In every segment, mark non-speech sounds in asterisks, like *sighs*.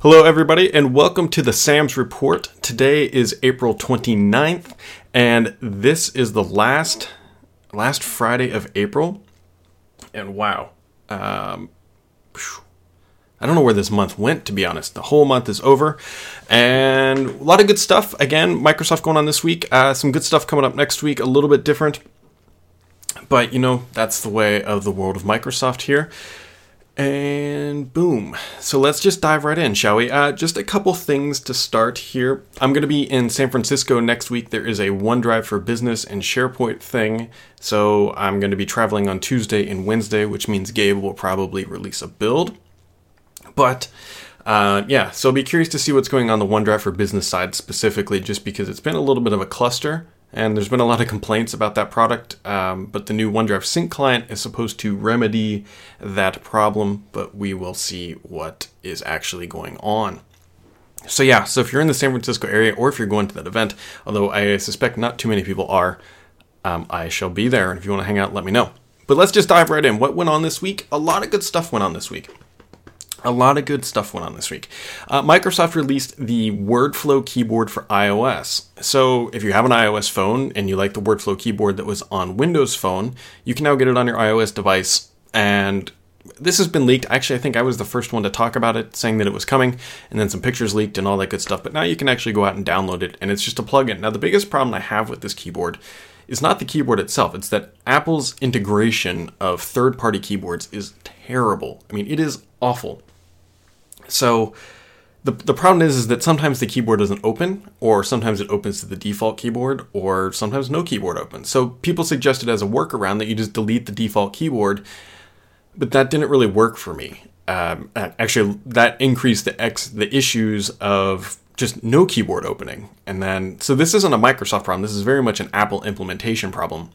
Hello, everybody, and welcome to the Sams Report. Today is April 29th, and this is the last last Friday of April. And wow, um, I don't know where this month went, to be honest. The whole month is over, and a lot of good stuff. Again, Microsoft going on this week. Uh, some good stuff coming up next week, a little bit different. But, you know, that's the way of the world of Microsoft here. And boom. So let's just dive right in, shall we? Uh, just a couple things to start here. I'm going to be in San Francisco next week. There is a OneDrive for Business and SharePoint thing. So I'm going to be traveling on Tuesday and Wednesday, which means Gabe will probably release a build. But uh, yeah, so be curious to see what's going on the OneDrive for Business side specifically, just because it's been a little bit of a cluster and there's been a lot of complaints about that product. Um, but the new OneDrive Sync client is supposed to remedy that problem, but we will see what is actually going on. So, yeah, so if you're in the San Francisco area or if you're going to that event, although I suspect not too many people are, um, I shall be there. And if you want to hang out, let me know. But let's just dive right in. What went on this week? A lot of good stuff went on this week. A lot of good stuff went on this week. Uh, Microsoft released the WordFlow keyboard for iOS. So, if you have an iOS phone and you like the WordFlow keyboard that was on Windows Phone, you can now get it on your iOS device. And this has been leaked. Actually, I think I was the first one to talk about it, saying that it was coming, and then some pictures leaked and all that good stuff. But now you can actually go out and download it, and it's just a plugin. Now, the biggest problem I have with this keyboard is not the keyboard itself, it's that Apple's integration of third party keyboards is terrible. I mean, it is awful. So the, the problem is, is that sometimes the keyboard doesn't open, or sometimes it opens to the default keyboard, or sometimes no keyboard opens. So people suggested as a workaround that you just delete the default keyboard, but that didn't really work for me. Um, actually, that increased the x the issues of just no keyboard opening. And then, so this isn't a Microsoft problem. This is very much an Apple implementation problem.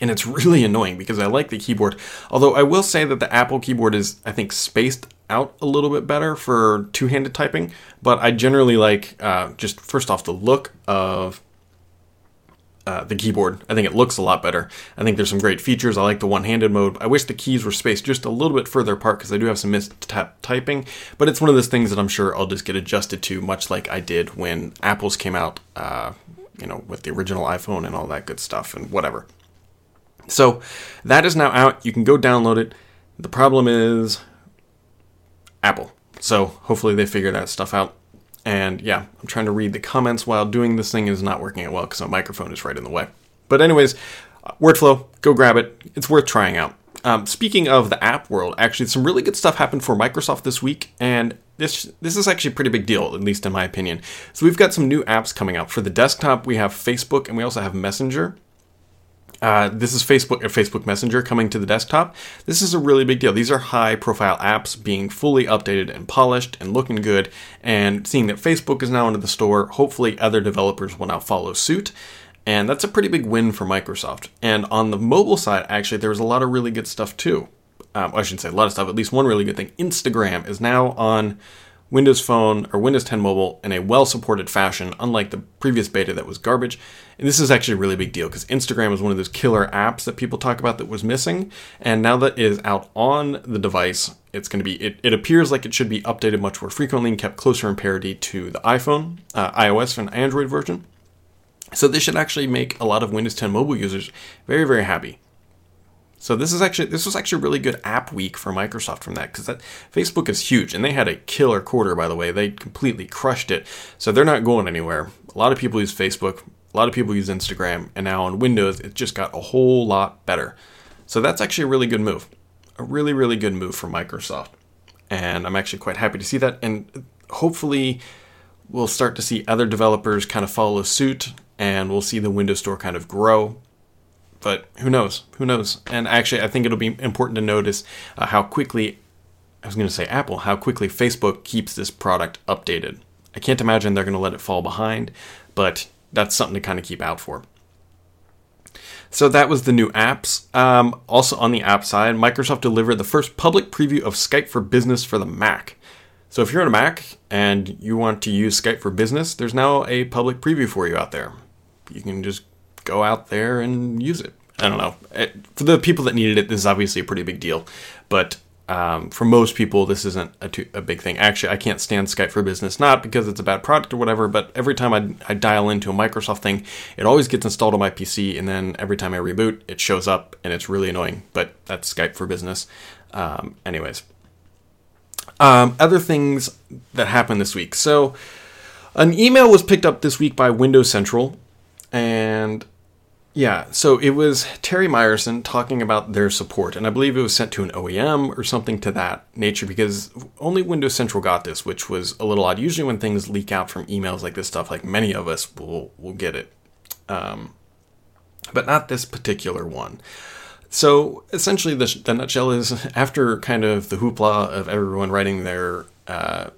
And it's *laughs* really annoying because I like the keyboard. Although I will say that the Apple keyboard is, I think, spaced out a little bit better for two handed typing. But I generally like uh, just first off the look of uh, the keyboard. I think it looks a lot better. I think there's some great features. I like the one handed mode. I wish the keys were spaced just a little bit further apart because I do have some missed tap typing. But it's one of those things that I'm sure I'll just get adjusted to, much like I did when Apple's came out, uh, you know, with the original iPhone and all that good stuff and whatever. So that is now out. You can go download it. The problem is Apple. So hopefully they figure that stuff out. And yeah, I'm trying to read the comments while doing this thing is not working out well because my microphone is right in the way. But anyways, uh, Wordflow, go grab it. It's worth trying out. Um, speaking of the app world, actually, some really good stuff happened for Microsoft this week, and this this is actually a pretty big deal, at least in my opinion. So we've got some new apps coming out for the desktop. We have Facebook, and we also have Messenger. Uh, this is Facebook or Facebook Messenger coming to the desktop. This is a really big deal. These are high profile apps being fully updated and polished and looking good. And seeing that Facebook is now into the store, hopefully other developers will now follow suit. And that's a pretty big win for Microsoft. And on the mobile side, actually, there was a lot of really good stuff too. Um, I shouldn't say a lot of stuff, at least one really good thing. Instagram is now on Windows Phone or Windows 10 Mobile in a well supported fashion, unlike the previous beta that was garbage. And this is actually a really big deal because Instagram is one of those killer apps that people talk about that was missing. And now that is out on the device, it's going to be, it, it appears like it should be updated much more frequently and kept closer in parity to the iPhone, uh, iOS, and Android version. So this should actually make a lot of Windows 10 mobile users very, very happy. So this is actually this was actually a really good app week for Microsoft from that because that Facebook is huge and they had a killer quarter by the way they completely crushed it so they're not going anywhere. A lot of people use Facebook, a lot of people use Instagram, and now on Windows it just got a whole lot better. So that's actually a really good move, a really really good move for Microsoft, and I'm actually quite happy to see that. And hopefully we'll start to see other developers kind of follow suit, and we'll see the Windows Store kind of grow but who knows? Who knows? And actually, I think it'll be important to notice uh, how quickly, I was going to say Apple, how quickly Facebook keeps this product updated. I can't imagine they're going to let it fall behind, but that's something to kind of keep out for. So that was the new apps. Um, also on the app side, Microsoft delivered the first public preview of Skype for Business for the Mac. So if you're on a Mac and you want to use Skype for Business, there's now a public preview for you out there. You can just go out there and use it. I don't know. It, for the people that needed it, this is obviously a pretty big deal. But um, for most people, this isn't a, too, a, big thing. Actually, I can't stand Skype for Business, not because it's a bad product or whatever, but every time I, I dial into a Microsoft thing, it always gets installed on my PC, and then every time I reboot, it shows up, and it's really annoying. But that's Skype for Business. Um, anyways, um, other things that happened this week. So, an email was picked up this week by Windows Central, and yeah, so it was Terry Myerson talking about their support, and I believe it was sent to an OEM or something to that nature because only Windows Central got this, which was a little odd. Usually, when things leak out from emails like this stuff, like many of us will will get it, um, but not this particular one. So essentially, the, the nutshell is after kind of the hoopla of everyone writing their uh,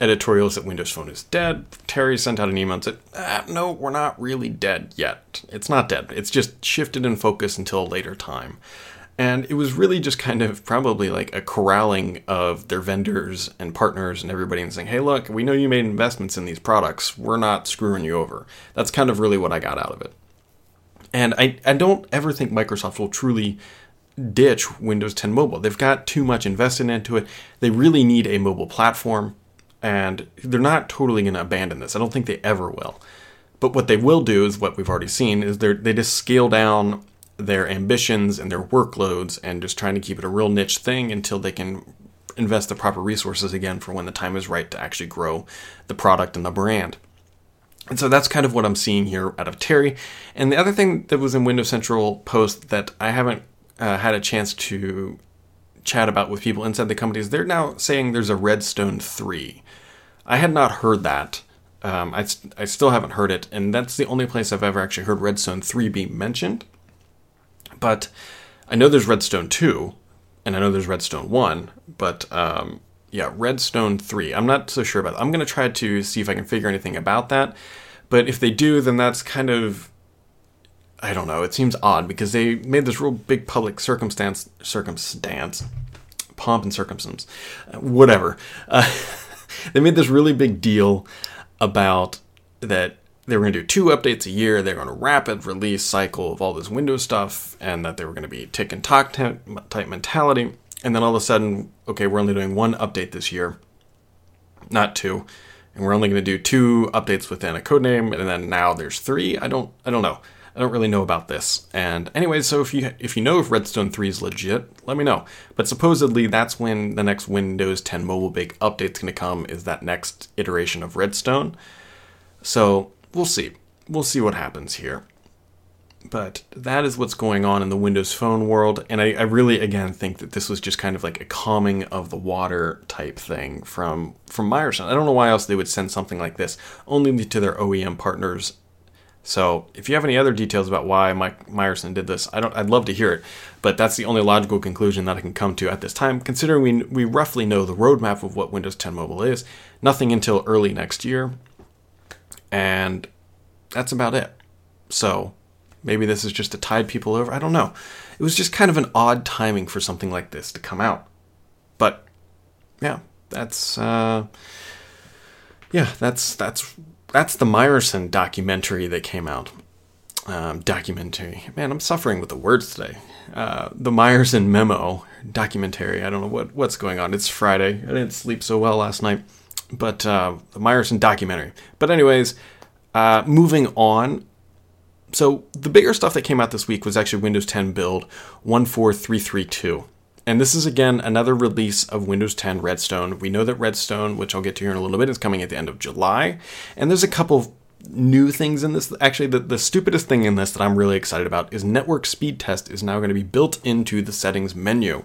editorials that Windows Phone is dead. Terry sent out an email and said, ah, "No, we're not really dead yet. It's not dead. It's just shifted in focus until a later time." And it was really just kind of probably like a corralling of their vendors and partners and everybody and saying, hey, look, we know you made investments in these products. We're not screwing you over. That's kind of really what I got out of it. And I, I don't ever think Microsoft will truly ditch Windows 10 Mobile. They've got too much invested into it. They really need a mobile platform and they're not totally going to abandon this. I don't think they ever will. But what they will do is what we've already seen is they they just scale down their ambitions and their workloads and just trying to keep it a real niche thing until they can invest the proper resources again for when the time is right to actually grow the product and the brand. And so that's kind of what I'm seeing here out of Terry. And the other thing that was in Windows Central post that I haven't uh, had a chance to chat about with people inside the companies, they're now saying there's a Redstone 3. I had not heard that. Um, I, I still haven't heard it, and that's the only place I've ever actually heard Redstone 3 be mentioned. But I know there's Redstone 2, and I know there's Redstone 1, but um, yeah, Redstone 3. I'm not so sure about that. I'm going to try to see if I can figure anything about that. But if they do, then that's kind of I don't know. It seems odd because they made this real big public circumstance, circumstance, pomp and circumstance, whatever. Uh, *laughs* they made this really big deal about that they were going to do two updates a year. They were on a rapid release cycle of all this Windows stuff, and that they were going to be tick and tock type mentality. And then all of a sudden, okay, we're only doing one update this year, not two, and we're only going to do two updates within a code name, and then now there's three. I don't, I don't know. I don't really know about this. And anyway, so if you if you know if Redstone 3 is legit, let me know. But supposedly that's when the next Windows 10 mobile big update's going to come is that next iteration of Redstone. So, we'll see. We'll see what happens here. But that is what's going on in the Windows Phone world, and I, I really again think that this was just kind of like a calming of the water type thing from from Myerson. I don't know why else they would send something like this only to their OEM partners so if you have any other details about why Mike Myerson did this, I don't. I'd love to hear it. But that's the only logical conclusion that I can come to at this time, considering we we roughly know the roadmap of what Windows 10 Mobile is. Nothing until early next year, and that's about it. So maybe this is just to tide people over. I don't know. It was just kind of an odd timing for something like this to come out. But yeah, that's uh, yeah, that's that's that's the Myerson documentary that came out. Um, documentary. Man, I'm suffering with the words today. Uh, the Myerson memo documentary. I don't know what what's going on. It's Friday. I didn't sleep so well last night, but uh, the Myerson documentary. But anyways, uh, moving on. So the bigger stuff that came out this week was actually Windows 10 build 14332. And this is again another release of Windows 10 Redstone. We know that Redstone, which I'll get to here in a little bit, is coming at the end of July. And there's a couple of new things in this. Actually, the, the stupidest thing in this that I'm really excited about is Network Speed Test is now going to be built into the settings menu.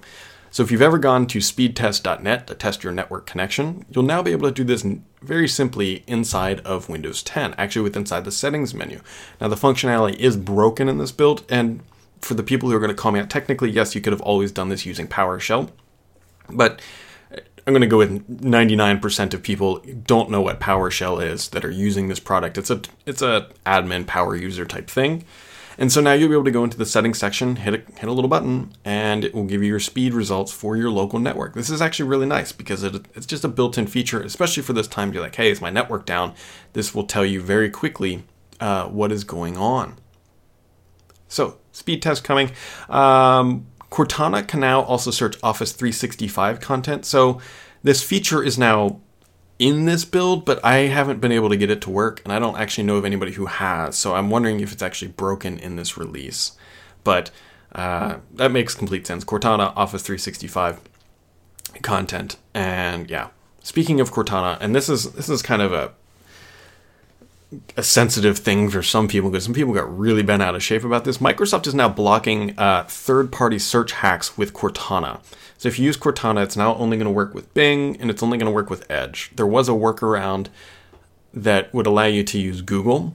So if you've ever gone to speedtest.net to test your network connection, you'll now be able to do this very simply inside of Windows 10, actually with inside the settings menu. Now the functionality is broken in this build, and for the people who are going to call me out, technically, yes, you could have always done this using PowerShell, but I'm going to go with 99% of people don't know what PowerShell is that are using this product. It's a it's a admin power user type thing. And so now you'll be able to go into the settings section, hit a, hit a little button, and it will give you your speed results for your local network. This is actually really nice because it, it's just a built-in feature, especially for this time. You're like, hey, is my network down? This will tell you very quickly uh, what is going on. So speed test coming. Um, Cortana can now also search Office 365 content. So this feature is now in this build, but I haven't been able to get it to work, and I don't actually know of anybody who has. So I'm wondering if it's actually broken in this release. But uh, that makes complete sense. Cortana, Office 365 content, and yeah. Speaking of Cortana, and this is this is kind of a a sensitive thing for some people because some people got really bent out of shape about this. Microsoft is now blocking uh, third-party search hacks with Cortana. So if you use Cortana, it's now only going to work with Bing and it's only going to work with Edge. There was a workaround that would allow you to use Google,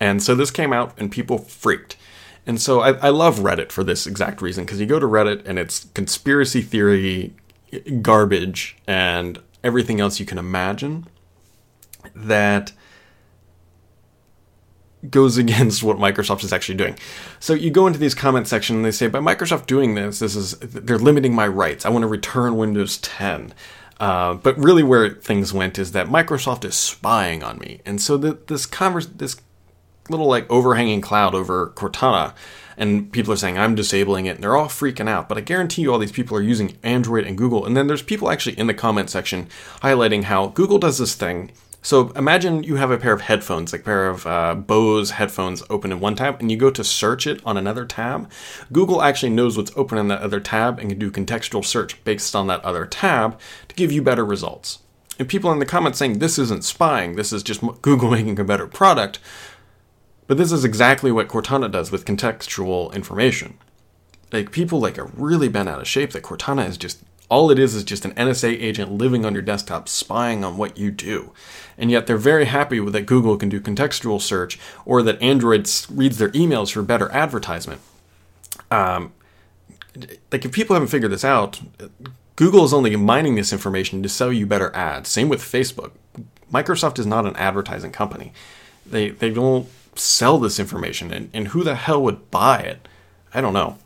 and so this came out and people freaked. And so I, I love Reddit for this exact reason because you go to Reddit and it's conspiracy theory garbage and everything else you can imagine that goes *laughs* against what Microsoft is actually doing. So you go into these comment section and they say, by Microsoft doing this, this is they're limiting my rights. I want to return Windows 10. Uh, but really, where things went is that Microsoft is spying on me, and so the, this converse, this little like overhanging cloud over Cortana, and people are saying I'm disabling it, and they're all freaking out. But I guarantee you, all these people are using Android and Google, and then there's people actually in the comment section highlighting how Google does this thing so imagine you have a pair of headphones, like a pair of uh, Bose headphones open in one tab, and you go to search it on another tab. Google actually knows what's open in that other tab and can do contextual search based on that other tab to give you better results. And people in the comments saying this isn't spying, this is just *laughs* Google making a better product. But this is exactly what Cortana does with contextual information. Like people like are really bent out of shape that Cortana is just all it is is just an NSA agent living on your desktop spying on what you do. And yet they're very happy with that Google can do contextual search or that Android reads their emails for better advertisement. Um, like if people haven't figured this out, Google is only mining this information to sell you better ads. Same with Facebook. Microsoft is not an advertising company. They they don't sell this information and, and who the hell would buy it? I don't know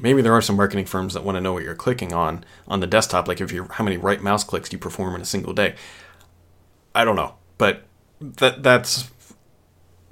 maybe there are some marketing firms that want to know what you're clicking on on the desktop like if you're how many right mouse clicks do you perform in a single day? I don't know but that that's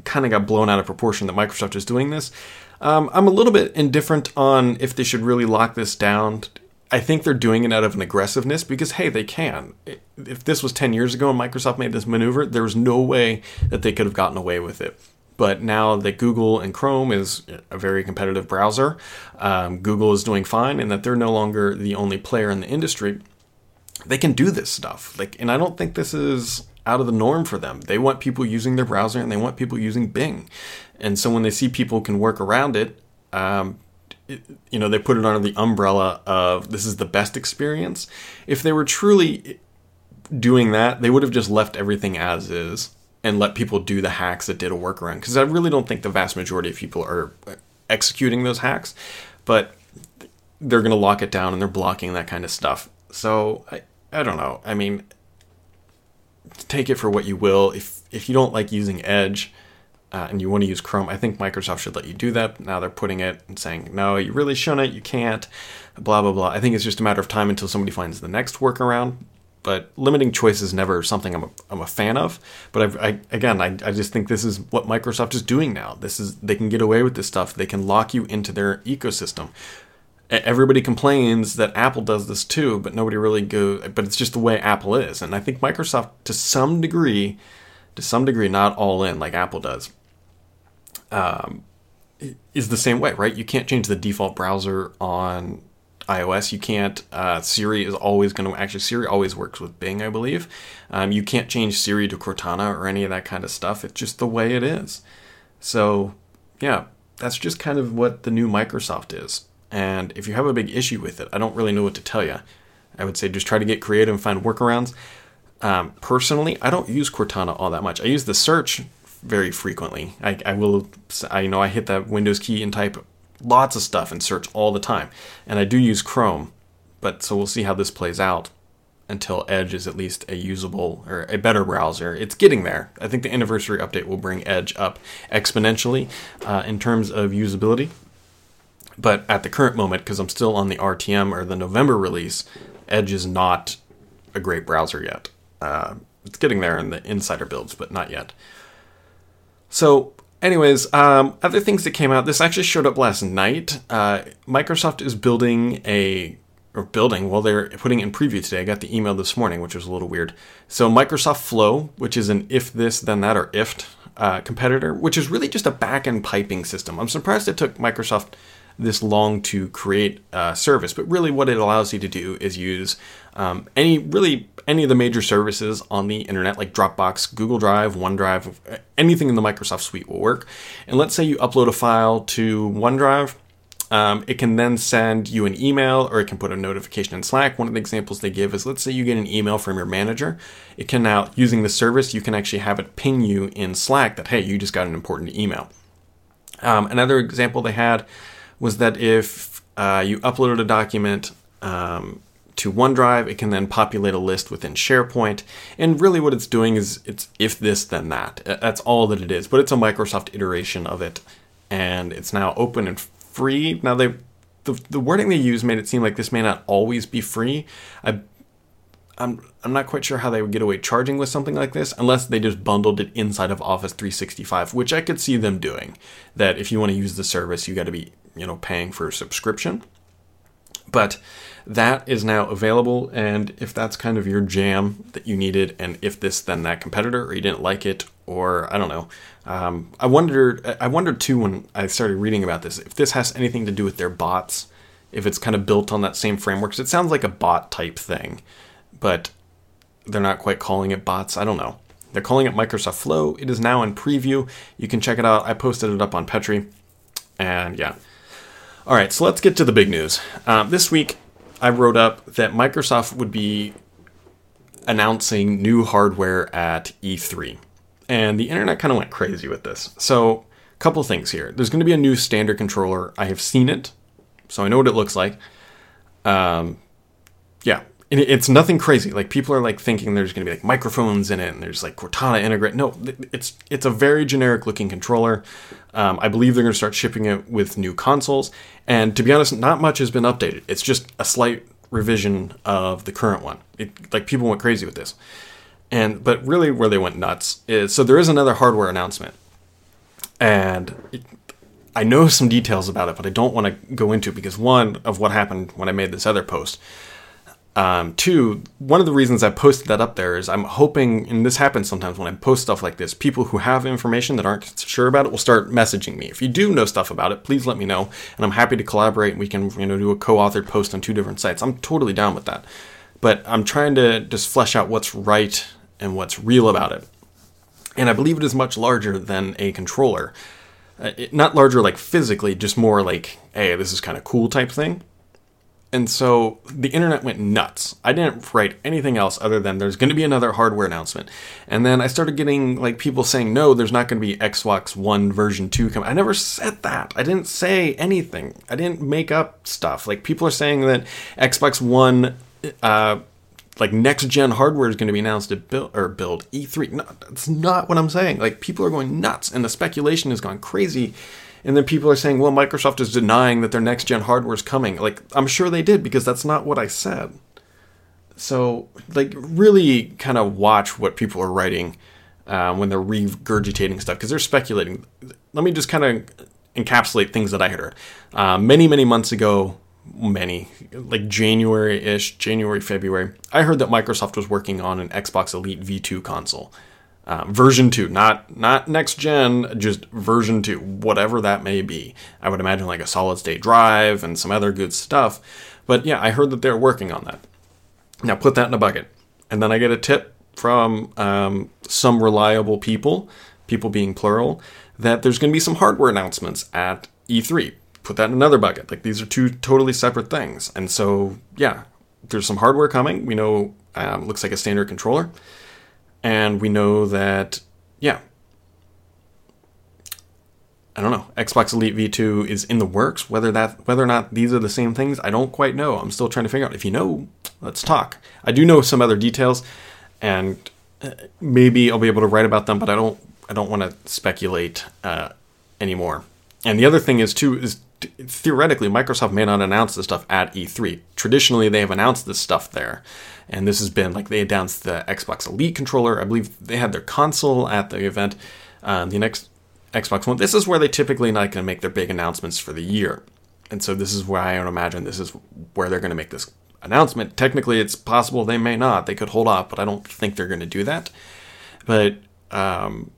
kind of got blown out of proportion that microsoft is doing this. Um, i'm a little bit indifferent on if they should really lock this down. I think they're doing it out of an aggressiveness because hey they can. If this was 10 years ago and microsoft made this maneuver there was no way that they could have gotten away with it but now that Google and Chrome is a very competitive browser, um, Google is doing fine, and that they're no longer the only player in the industry. They can do this stuff. Like, and I don't think this is out of the norm for them. They want people using their browser, and they want people using Bing. And so when they see people can work around it, um, it, you know, they put it under the umbrella of this is the best experience. If they were truly doing that, they would have just left everything as is and let people do the hacks that did a workaround. Because I really don't think the vast majority of people are executing those hacks, but they're going to lock it down and they're blocking that kind of stuff. So I, I don't know. I mean, take it for what you will. If if you don't like using Edge uh, and you want to use Chrome, I think Microsoft should let you do that. Now they're putting it and saying no, you really shouldn't. You can't. Blah blah blah. I think it's just a matter of time until somebody finds the next workaround but limiting choice is never something I'm a, I'm a fan of. But I've, I, again, I, I just think this is what Microsoft is doing now. This is they can get away with this stuff. They can lock you into their ecosystem. Everybody complains that Apple does this too, but nobody really goes. But it's just the way Apple is, and I think Microsoft, to some degree, to some degree, not all in like Apple does, um, is the same way, right? You can't change the default browser on iOS. You can't. Uh, Siri is always going to actually. Siri always works with Bing, I believe. Um, you can't change Siri to Cortana or any of that kind of stuff. It's just the way it is. So, yeah, that's just kind of what the new Microsoft is. And if you have a big issue with it, I don't really know what to tell you. I would say just try to get creative and find workarounds. Um, personally, I don't use Cortana all that much. I use the search very frequently. I, I will, I know, I hit that Windows key and type lots of stuff and search all the time. And I do use Chrome, but so we'll see how this plays out until Edge is at least a usable or a better browser. It's getting there. I think the anniversary update will bring Edge up exponentially uh, in terms of usability. But at the current moment, because I'm still on the RTM or the November release, Edge is not a great browser yet. Uh, it's getting there in the insider builds, but not yet. So anyways, um, other things that came out. This actually showed up last night. Uh, Microsoft is building a or building. Well, they're putting it in preview today. I got the email this morning, which was a little weird. So Microsoft Flow, which is an if this then that or if uh, competitor, which is really just a back-end piping system. I'm surprised it took Microsoft this long to create a service, but really what it allows you to do is use um, any really any of the major services on the internet, like Dropbox, Google Drive, OneDrive, anything in the Microsoft suite will work. And let's say you upload a file to OneDrive. Um, it can then send you an email or it can put a notification in Slack. One of the examples they give is let's say you get an email from your manager. It can now, using the service, you can actually have it ping you in Slack that, hey, you just got an important email. Um, another example they had was that if uh, you uploaded a document um, to OneDrive, it can then populate a list within SharePoint. And really, what it's doing is it's if this, then that. That's all that it is. But it's a Microsoft iteration of it, and it's now open and free. Now they the, the wording they use made it seem like this may not always be free. I I'm I'm not quite sure how they would get away charging with something like this unless they just bundled it inside of Office 365, which I could see them doing. That if you want to use the service, you got to be, you know, paying for a subscription. But that is now available, and if that's kind of your jam that you needed, and if this then that competitor, or you didn't like it, or I don't know, um, I wondered. I wondered too when I started reading about this if this has anything to do with their bots, if it's kind of built on that same framework. It sounds like a bot type thing, but they're not quite calling it bots. I don't know. They're calling it Microsoft Flow. It is now in preview. You can check it out. I posted it up on Petri, and yeah. All right, so let's get to the big news. Uh, this week, I wrote up that Microsoft would be announcing new hardware at E3 and the internet kind of went crazy with this. So, a couple things here. There's going to be a new standard controller. I have seen it, so I know what it looks like. Um, yeah, it's nothing crazy. Like people are like thinking there's going to be like microphones in it, and there's like Cortana integrate. No, it's it's a very generic looking controller. Um, I believe they're going to start shipping it with new consoles. And to be honest, not much has been updated. It's just a slight revision of the current one. It, like people went crazy with this. And but really, where they went nuts is so there is another hardware announcement, and it, I know some details about it, but I don't want to go into it because one of what happened when I made this other post. Um, two, one of the reasons I posted that up there is I'm hoping, and this happens sometimes when I post stuff like this, people who have information that aren't sure about it will start messaging me. If you do know stuff about it, please let me know, and I'm happy to collaborate. And we can, you know, do a co-authored post on two different sites. I'm totally down with that, but I'm trying to just flesh out what's right and what's real about it. And I believe it is much larger than a controller. Uh, it, not larger like physically, just more like, hey, this is kind of cool type thing. And so the internet went nuts. I didn't write anything else other than there's going to be another hardware announcement. And then I started getting like people saying, no, there's not going to be Xbox One version 2 coming. I never said that. I didn't say anything. I didn't make up stuff. Like people are saying that Xbox One uh, like next gen hardware is going to be announced to build or build E3. No, that's not what I'm saying. Like people are going nuts, and the speculation has gone crazy. And then people are saying, well, Microsoft is denying that their next gen hardware is coming. Like I'm sure they did because that's not what I said. So like really kind of watch what people are writing uh, when they're regurgitating stuff because they're speculating. Let me just kind of encapsulate things that I heard. Uh, many many months ago, many, like January ish, January, February, I heard that Microsoft was working on an Xbox Elite V2 console. Uh, version 2 not not next gen just version 2 whatever that may be i would imagine like a solid state drive and some other good stuff but yeah i heard that they're working on that now put that in a bucket and then i get a tip from um, some reliable people people being plural that there's going to be some hardware announcements at e3 put that in another bucket. Like these are two totally separate things. And so, yeah, there's some hardware coming. We know um, looks like a standard controller, and we know that yeah. I don't know. Xbox Elite V2 is in the works. Whether that whether or not these are the same things, I don't quite know. I'm still trying to figure out. If you know, let's talk. I do know some other details, and uh, maybe I'll be able to write about them. But I don't. I don't want to speculate uh, anymore. And the other thing is too is theoretically, Microsoft may not announce this stuff at E3. Traditionally, they have announced this stuff there. And this has been like they announced the Xbox Elite controller. I believe they had their console at the event. Um, the next Xbox One. This is where they typically not going to make their big announcements for the year. And so this is where I imagine this is where they're going to make this announcement. Technically, it's possible they may not. They could hold off, but I don't think they're going to do that. But um,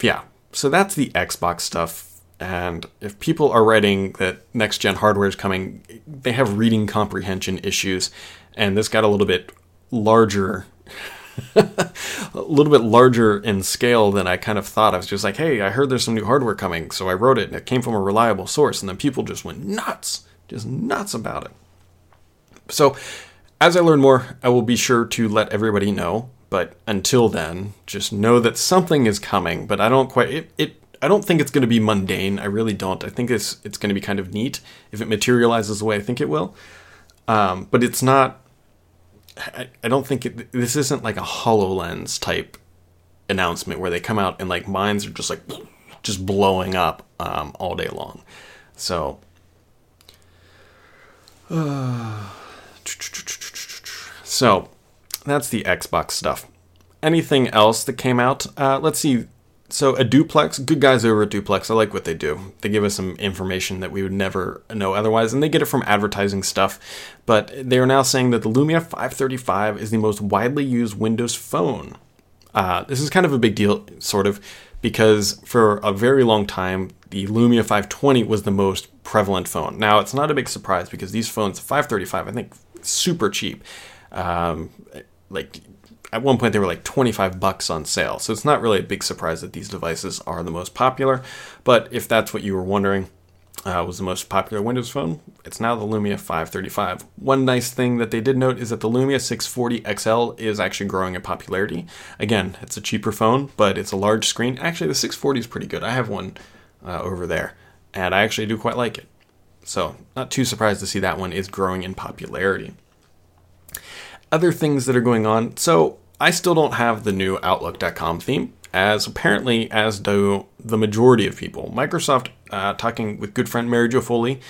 yeah, so that's the Xbox stuff. And if people are writing that next gen hardware is coming, they have reading comprehension issues. And this got a little bit larger a little bit larger in scale than I kind of thought. I was just like, hey, I heard there's some new hardware coming, so I wrote it, and it came from a reliable source, and then people just went nuts, just nuts about it. So, as I learn more, I will be sure to let everybody know. But until then, just know that something is coming. But I don't quite it. it I don't think it's going to be mundane. I really don't. I think it's it's going to be kind of neat if it materializes the way I think it will. Um, but it's not I, I don't think it, this isn't like a HoloLens type announcement where they come out and like minds are just like just blowing up um, all day long. So, uh, *sighs* so that's the Xbox stuff. Anything else that came out? Uh, let's see. So AdDuplex, good guys over at Duplex. I like what they do. They give us some information that we would never know otherwise, and they get it from advertising stuff. But they are now saying that the Lumia 535 is the most widely used Windows phone. Uh, this is kind of a big deal, sort of, because for a very long time, the Lumia 520 was the most prevalent phone. Now, it's not a big surprise because these phones, 535, I think, super cheap. Um, like at one point they were like 25 bucks on sale. So it's not really a big surprise that these devices are the most popular. But if that's what you were wondering, uh, was the most popular Windows phone, it's now the Lumia 535. One nice thing that they did note is that the Lumia 640 XL is actually growing in popularity. Again, it's a cheaper phone, but it's a large screen. Actually, the 640 is pretty good. I have one uh, over there, and I actually do quite like it. So, not too surprised to see that one is growing in popularity other things that are going on. So I still don't have the new Outlook.com theme, as apparently as do the majority of people. Microsoft, uh, talking with good friend Mary Jo Foley,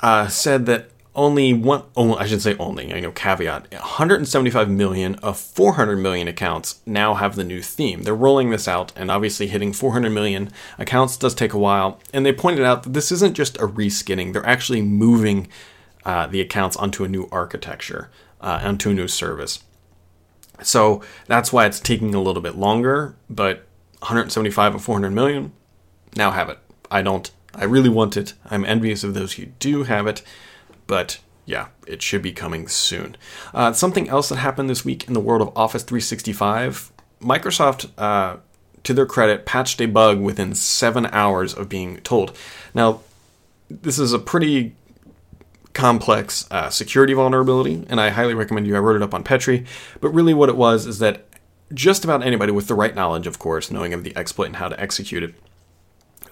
uh, said that only one, oh, I should say only, I know caveat, 175 million of 400 million accounts now have the new theme. They're rolling this out, and obviously hitting 400 million accounts does take a while. And they pointed out that this isn't just a reskinning, they're actually moving uh, the accounts onto a new architecture uh, onto new service. So that's why it's taking a little bit longer, but 175 or 400 million, now have it. I don't, I really want it. I'm envious of those who do have it, but yeah, it should be coming soon. Uh, something else that happened this week in the world of Office 365 Microsoft, uh, to their credit, patched a bug within seven hours of being told. Now, this is a pretty complex uh, security vulnerability, and I highly recommend you. I wrote it up on Petri, but really what it was is that just about anybody with the right knowledge, of course, knowing of the exploit and how to execute it,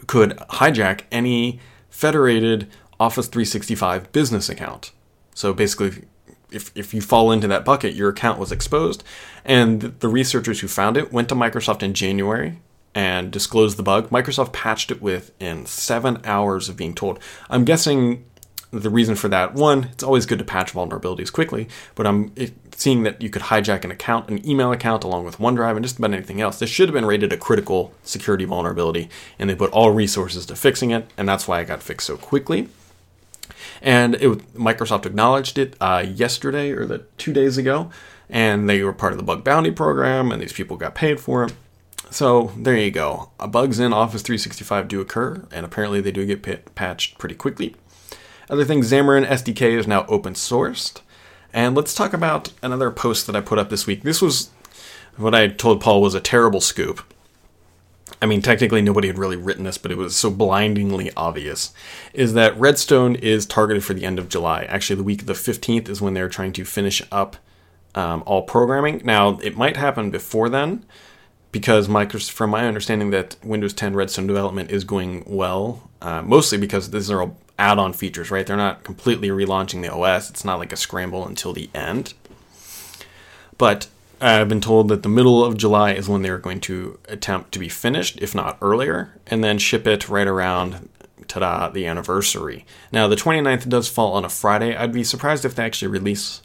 could hijack any federated Office 365 business account. So basically, if, if you fall into that bucket, your account was exposed. And the researchers who found it went to Microsoft in January and disclosed the bug. Microsoft patched it within seven hours of being told. I'm guessing the reason for that one it's always good to patch vulnerabilities quickly but i'm seeing that you could hijack an account an email account along with onedrive and just about anything else this should have been rated a critical security vulnerability and they put all resources to fixing it and that's why it got fixed so quickly and it, microsoft acknowledged it uh, yesterday or the two days ago and they were part of the bug bounty program and these people got paid for it so there you go. Bugs in Office 365 do occur, and apparently they do get patched pretty quickly. Other things, Xamarin SDK is now open sourced. And let's talk about another post that I put up this week. This was what I told Paul was a terrible scoop. I mean, technically nobody had really written this, but it was so blindingly obvious. Is that Redstone is targeted for the end of July. Actually, the week of the 15th is when they're trying to finish up um, all programming. Now, it might happen before then, because Microsoft, from my understanding, that Windows 10 Redstone development is going well, uh, mostly because these are all add-on features, right? They're not completely relaunching the OS. It's not like a scramble until the end. But I've been told that the middle of July is when they're going to attempt to be finished, if not earlier, and then ship it right around ta-da, the anniversary. Now, the 29th does fall on a Friday. I'd be surprised if they actually release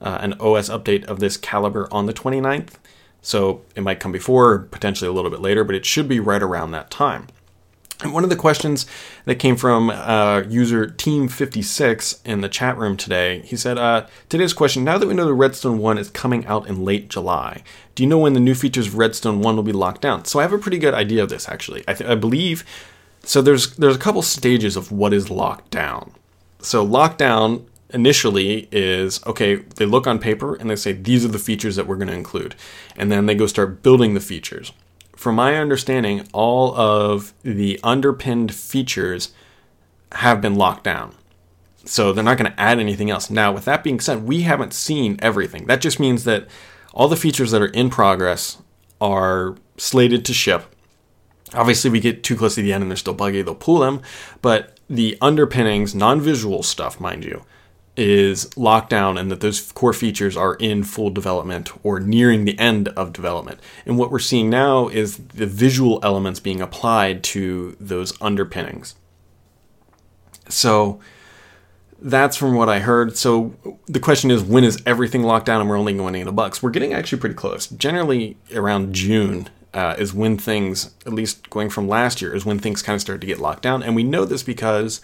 uh, an OS update of this caliber on the 29th. So it might come before, potentially a little bit later, but it should be right around that time. And one of the questions that came from uh, user Team56 in the chat room today, he said, uh, Today's question Now that we know the Redstone 1 is coming out in late July, do you know when the new features of Redstone 1 will be locked down? So I have a pretty good idea of this, actually. I, th- I believe, so there's, there's a couple stages of what is locked down. So lockdown initially is okay, they look on paper and they say, these are the features that we're going to include. And then they go start building the features from my understanding, all of the underpinned features have been locked down. So they're not going to add anything else. Now, with that being said, we haven't seen everything. That just means that all the features that are in progress are slated to ship. Obviously, we get too close to the end and they're still buggy, they'll pull them. But the underpinnings, non visual stuff, mind you, is locked down and that those core features are in full development or nearing the end of development. And what we're seeing now is the visual elements being applied to those underpinnings. So that's from what I heard. So the question is when is everything locked down and we're only going into bugs? We're getting actually pretty close. Generally around June uh, is when things, at least going from last year, is when things kind of start to get locked down. And we know this because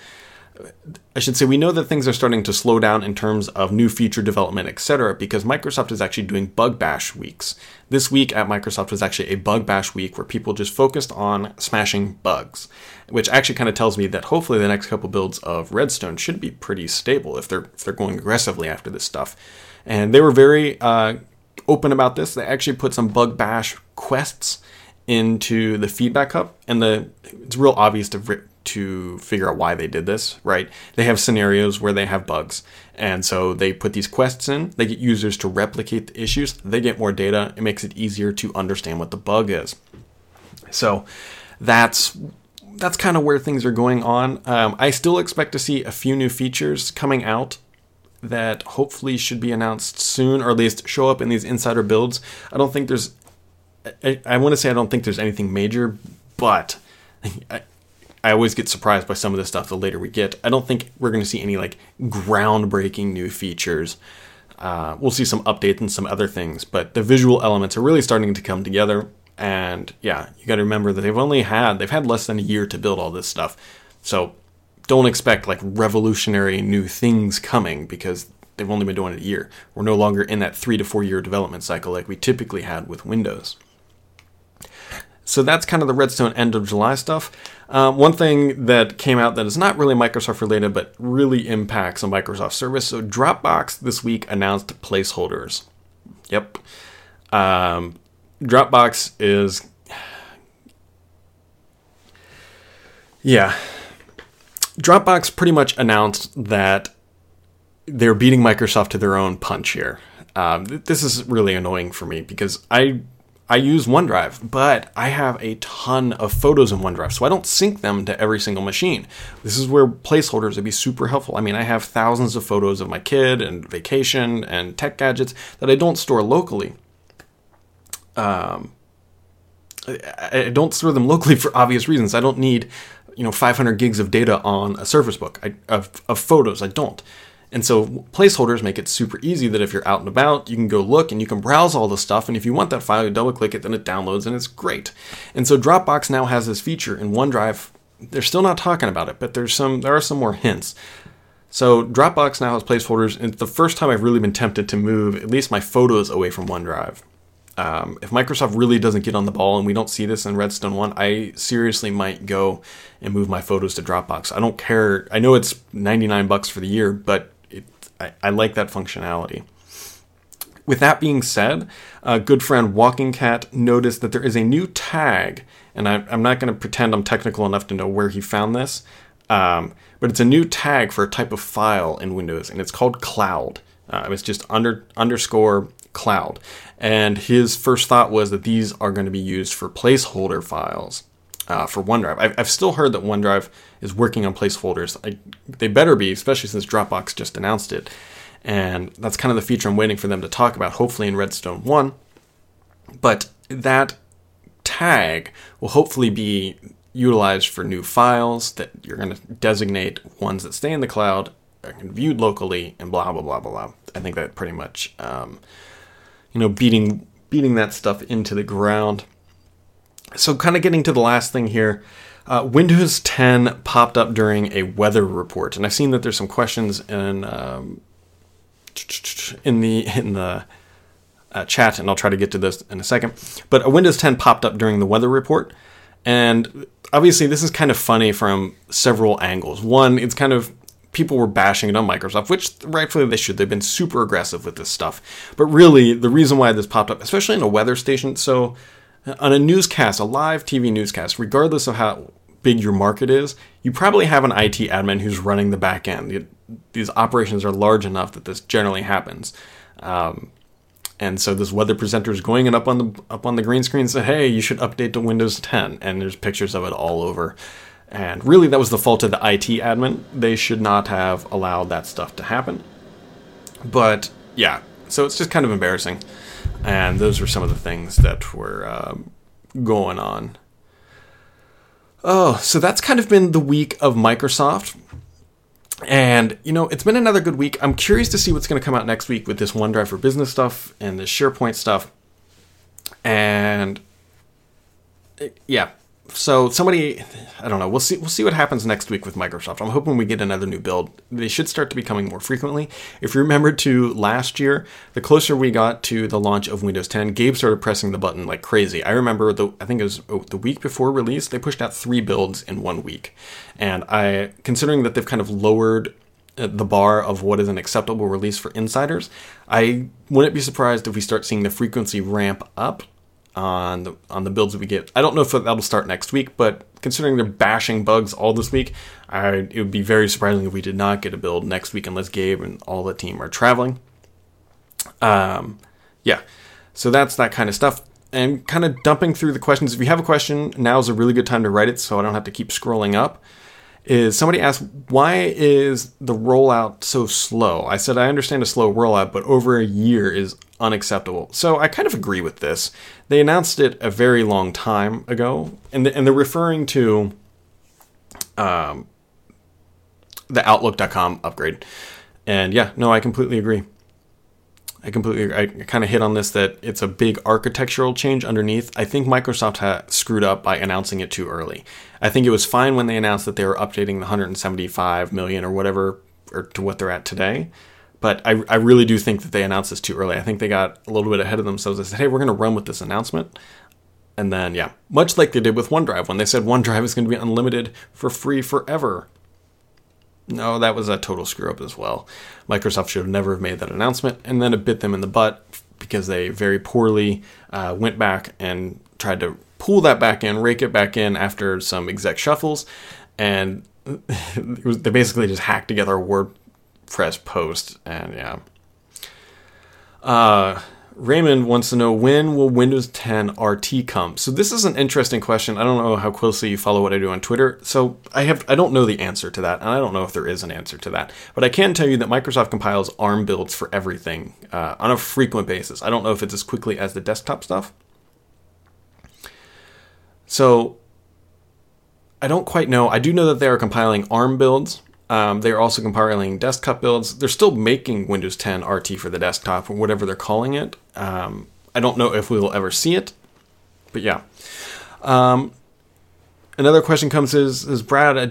I should say we know that things are starting to slow down in terms of new feature development, etc., because Microsoft is actually doing bug bash weeks. This week at Microsoft was actually a bug bash week where people just focused on smashing bugs, which actually kind of tells me that hopefully the next couple builds of Redstone should be pretty stable if they're if they're going aggressively after this stuff. And they were very uh, open about this. They actually put some bug bash quests into the feedback hub, and the it's real obvious to to figure out why they did this, right? They have scenarios where they have bugs. And so they put these quests in, they get users to replicate the issues, they get more data, it makes it easier to understand what the bug is. So that's that's kind of where things are going on. Um, I still expect to see a few new features coming out that hopefully should be announced soon, or at least show up in these insider builds. I don't think there's, I, I want to say I don't think there's anything major, but *laughs* I always get surprised by some of the stuff the later we get. I don't think we're going to see any like groundbreaking new features. Uh, we'll see some updates and some other things, but the visual elements are really starting to come together. And yeah, you got to remember that they've only had they've had less than a year to build all this stuff, so don't expect like revolutionary new things coming because they've only been doing it a year. We're no longer in that three to four year development cycle like we typically had with Windows. So that's kind of the Redstone end of July stuff. Um, one thing that came out that is not really Microsoft related, but really impacts a Microsoft service. So Dropbox this week announced placeholders. Yep. Um, Dropbox is. Yeah. Dropbox pretty much announced that they're beating Microsoft to their own punch here. Um, this is really annoying for me because I I use OneDrive, but I have a ton of photos in OneDrive, so I don't sync them to every single machine. This is where placeholders would be super helpful. I mean, I have thousands of photos of my kid and vacation and tech gadgets that I don't store locally. Um, I don't store them locally for obvious reasons. I don't need, you know, 500 gigs of data on a Surface Book I, of, of photos. I don't. And so placeholders make it super easy that if you're out and about, you can go look and you can browse all the stuff. And if you want that file, you double click it, then it downloads and it's great. And so Dropbox now has this feature in OneDrive. They're still not talking about it, but there's some there are some more hints. So Dropbox now has placeholders, and it's the first time I've really been tempted to move at least my photos away from OneDrive. Um, if Microsoft really doesn't get on the ball and we don't see this in Redstone 1, I seriously might go and move my photos to Dropbox. I don't care. I know it's 99 bucks for the year, but I, I like that functionality. With that being said, a good friend WalkingCat noticed that there is a new tag, and I, am not going to pretend I'm technical enough to know where he found this, um, but it's a new tag for a type of file in Windows, and it's called cloud. Uh, it's just under underscore cloud. And his first thought was that these are going to be used for placeholder files uh, for OneDrive. I've, I've, still heard that OneDrive is working on placeholders. I, they better be, especially since Dropbox just announced it. And that's kind of the feature I'm waiting for them to talk about, hopefully in Redstone 1. But that tag will hopefully be utilized for new files that you're going to designate ones that stay in the cloud, are viewed locally, and blah, blah, blah, blah, blah. I think that pretty much, um, you know, beating beating that stuff into the ground so, kind of getting to the last thing here, Uh, Windows 10 popped up during a weather report, and I've seen that there's some questions in um, in the in the uh, chat, and I'll try to get to this in a second. But a Windows 10 popped up during the weather report, and obviously this is kind of funny from several angles. One, it's kind of people were bashing it on Microsoft, which rightfully they should. They've been super aggressive with this stuff. But really, the reason why this popped up, especially in a weather station, so on a newscast, a live TV newscast, regardless of how big your market is, you probably have an IT admin who's running the back end. These operations are large enough that this generally happens. Um, and so this weather presenter is going and up on the up on the green screen and said, "Hey, you should update to Windows 10." And there's pictures of it all over. And really, that was the fault of the IT admin. They should not have allowed that stuff to happen. But yeah, so it's just kind of embarrassing. And those were some of the things that were um, going on. Oh, so that's kind of been the week of Microsoft. And, you know, it's been another good week. I'm curious to see what's going to come out next week with this OneDrive for Business stuff and the SharePoint stuff. And, it, yeah, so somebody i don't know we'll see we'll see what happens next week with microsoft. I'm hoping we get another new build. They should start to be coming more frequently. If you remember to last year the closer we got to the launch of windows 10 gabe started pressing the button like crazy. I remember the i think it was oh, the week before release they pushed out three builds in one week. And i considering that they've kind of lowered uh, the bar of what is an acceptable release for insiders i wouldn't be surprised if we start seeing the frequency ramp up on the on the builds that we get. I don't know if that'll start next week, but considering they're bashing bugs all this week, I, it would be very surprising if we did not get a build next week unless Gabe and all the team are traveling. Um, yeah, so that's that kind of stuff. And kind of dumping through the questions. If you have a question, now is a really good time to write it, so I don't have to keep scrolling up is somebody asked why is the rollout so slow i said i understand a slow rollout but over a year is unacceptable so i kind of agree with this they announced it a very long time ago and, and they're referring to um, the outlook.com upgrade and yeah no i completely agree I completely I kind of hit on this that it's a big architectural change underneath. I think Microsoft had screwed up by announcing it too early. I think it was fine when they announced that they were updating the 175 million or whatever or to what they're at today. But I, I really do think that they announced this too early. I think they got a little bit ahead of themselves. They said, hey, we're going to run with this announcement. And then, yeah, much like they did with OneDrive when they said OneDrive is going to be unlimited for free forever. No, that was a total screw up as well. Microsoft should have never have made that announcement, and then it bit them in the butt because they very poorly uh, went back and tried to pull that back in, rake it back in after some exec shuffles, and *laughs* was, they basically just hacked together a WordPress post, and yeah. Uh, Raymond wants to know when will Windows 10 RT come. So this is an interesting question. I don't know how closely you follow what I do on Twitter. So I have I don't know the answer to that, and I don't know if there is an answer to that. But I can tell you that Microsoft compiles ARM builds for everything uh, on a frequent basis. I don't know if it's as quickly as the desktop stuff. So I don't quite know. I do know that they are compiling ARM builds um, they're also compiling desktop builds. They're still making Windows 10 RT for the desktop or whatever they're calling it. Um, I don't know if we will ever see it, but yeah. Um, another question comes is, is Brad, I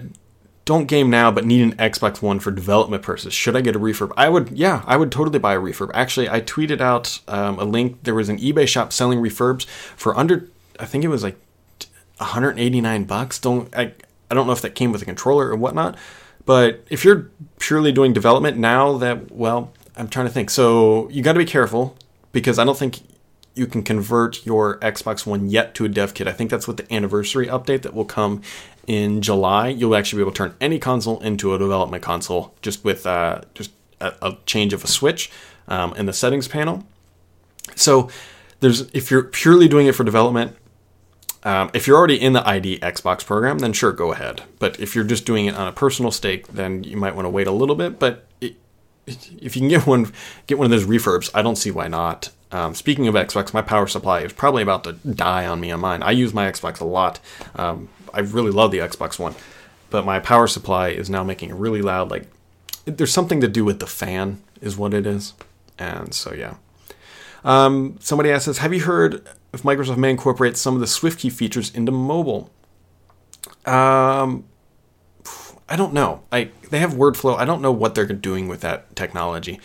don't game now, but need an Xbox One for development purposes. Should I get a refurb? I would, yeah, I would totally buy a refurb. Actually, I tweeted out um, a link. There was an eBay shop selling refurbs for under, I think it was like 189 bucks. Don't I? I don't know if that came with a controller or whatnot, but if you're purely doing development now, that, well, I'm trying to think. So you got to be careful because I don't think you can convert your Xbox One yet to a dev kit. I think that's with the anniversary update that will come in July. You'll actually be able to turn any console into a development console just with uh, just a, a, change of a switch um, in the settings panel. So there's if you're purely doing it for development, um, if you're already in the ID Xbox program, then sure, go ahead. But if you're just doing it on a personal stake, then you might want to wait a little bit. But it, if you can get one, get one of those refurbs, I don't see why not. Um, speaking of Xbox, my power supply is probably about to die on me on mine. I use my Xbox a lot. Um, I really love the Xbox One, but my power supply is now making really loud. Like there's something to do with the fan, is what it is. And so yeah. Um, somebody asks us, have you heard if Microsoft may incorporate some of the SwiftKey features into mobile. Um, I don't know. I they have WordFlow. I don't know what they're doing with that technology.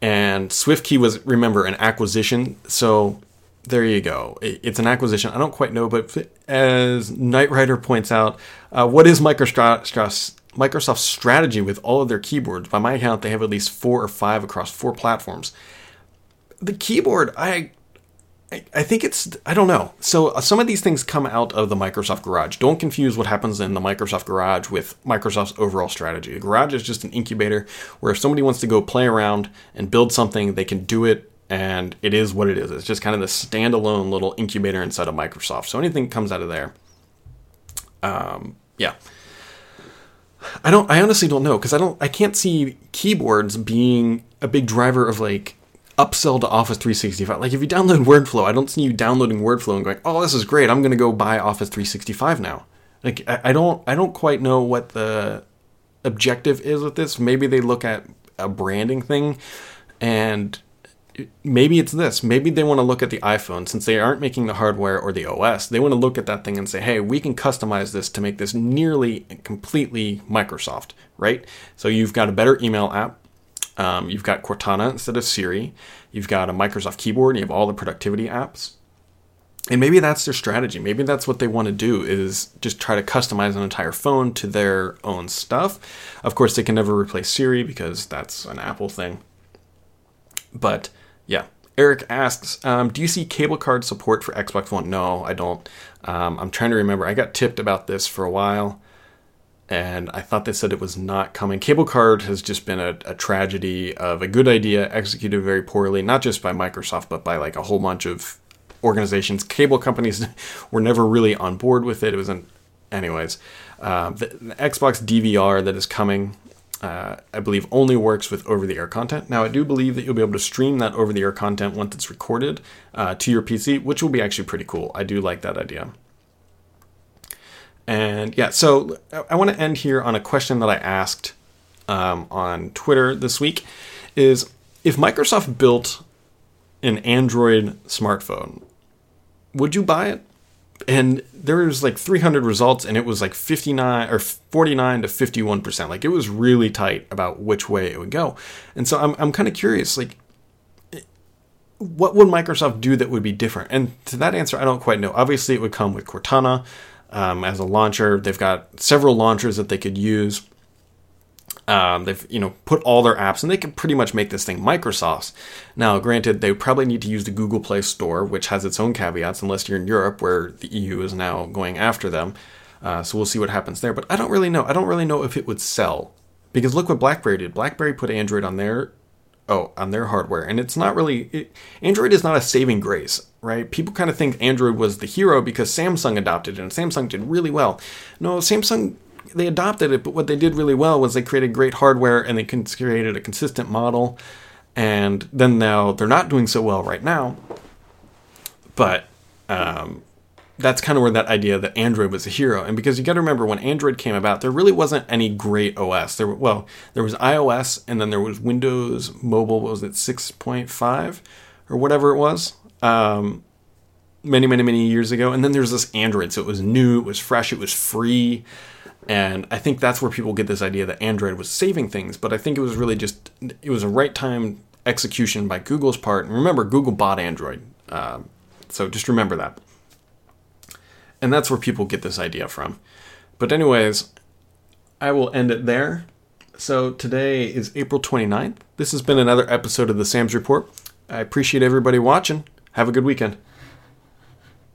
And SwiftKey was remember an acquisition, so there you go. It's an acquisition. I don't quite know, but as Knight Rider points out, uh, what is Microsoft's Microsoft's strategy with all of their keyboards? By my count, they have at least four or five across four platforms. The keyboard, I I think it's I don't know. So uh, some of these things come out of the Microsoft Garage. Don't confuse what happens in the Microsoft Garage with Microsoft's overall strategy. A garage is just an incubator where if somebody wants to go play around and build something, they can do it and it is what it is. It's just kind of the standalone little incubator inside of Microsoft. So anything comes out of there. Um, yeah. I don't I honestly don't know because I don't I can't see keyboards being a big driver of like upsell to Office 365. Like if you download WordFlow, I don't see you downloading WordFlow and going, "Oh, this is great. I'm going to go buy Office 365 now." Like I, I don't I don't quite know what the objective is with this. Maybe they look at a branding thing and maybe it's this. Maybe they want to look at the iPhone since they aren't making the hardware or the OS. They want to look at that thing and say, "Hey, we can customize this to make this nearly completely Microsoft." Right? So you've got a better email app um, you've got Cortana instead of Siri. You've got a Microsoft keyboard. And you have all the productivity apps. And maybe that's their strategy. Maybe that's what they want to do is just try to customize an entire phone to their own stuff. Of course, they can never replace Siri because that's an Apple thing. But yeah, Eric asks, um, "Do you see cable card support for Xbox One?" No, I don't. Um, I'm trying to remember. I got tipped about this for a while and I thought they said it was not coming. Cable card has just been a, a, tragedy of a good idea executed very poorly, not just by Microsoft, but by like a whole bunch of organizations. Cable companies *laughs* were never really on board with it. It was an, anyways. Uh, the, the, Xbox DVR that is coming, uh, I believe, only works with over-the-air content. Now, I do believe that you'll be able to stream that over-the-air content once it's recorded uh, to your PC, which will be actually pretty cool. I do like that idea. And yeah, so I want to end here on a question that I asked um, on Twitter this week is if Microsoft built an Android smartphone, would you buy it? And there was like 300 results, and it was like 59 or 49 to 51 percent. Like it was really tight about which way it would go. And so I'm I'm kind of curious, like what would Microsoft do that would be different? And to that answer, I don't quite know. Obviously, it would come with Cortana um, as a launcher. They've got several launchers that they could use. Um, they've you know put all their apps, and they can pretty much make this thing Microsoft's. Now, granted, they probably need to use the Google Play Store, which has its own caveats, unless you're in Europe, where the EU is now going after them. Uh, so we'll see what happens there. But I don't really know. I don't really know if it would sell because look what BlackBerry did. BlackBerry put Android on their oh on their hardware. And it's not really it, android is not a saving grace right? People kind of think android was the hero because samsung adopted it and samsung did really well. No samsung they adopted it but what they did really well was they created great hardware and they created a consistent model. And then now they're not doing so well right now. But um, that's kind of where that idea that Android was a hero. And because you got to remember when Android came about, there really wasn't any great OS. There, well, there was iOS, and then there was Windows Mobile. What was it, six point five, or whatever it was, um, many, many, many years ago. And then there's this Android, so it was new, it was fresh, it was free. And I think that's where people get this idea that Android was saving things. But I think it was really just it was a right time execution by Google's part. And remember, Google bought Android, um, so just remember that. And that's where people get this idea from. But, anyways, I will end it there. So, today is April 29th. This has been another episode of the Sams Report. I appreciate everybody watching. Have a good weekend.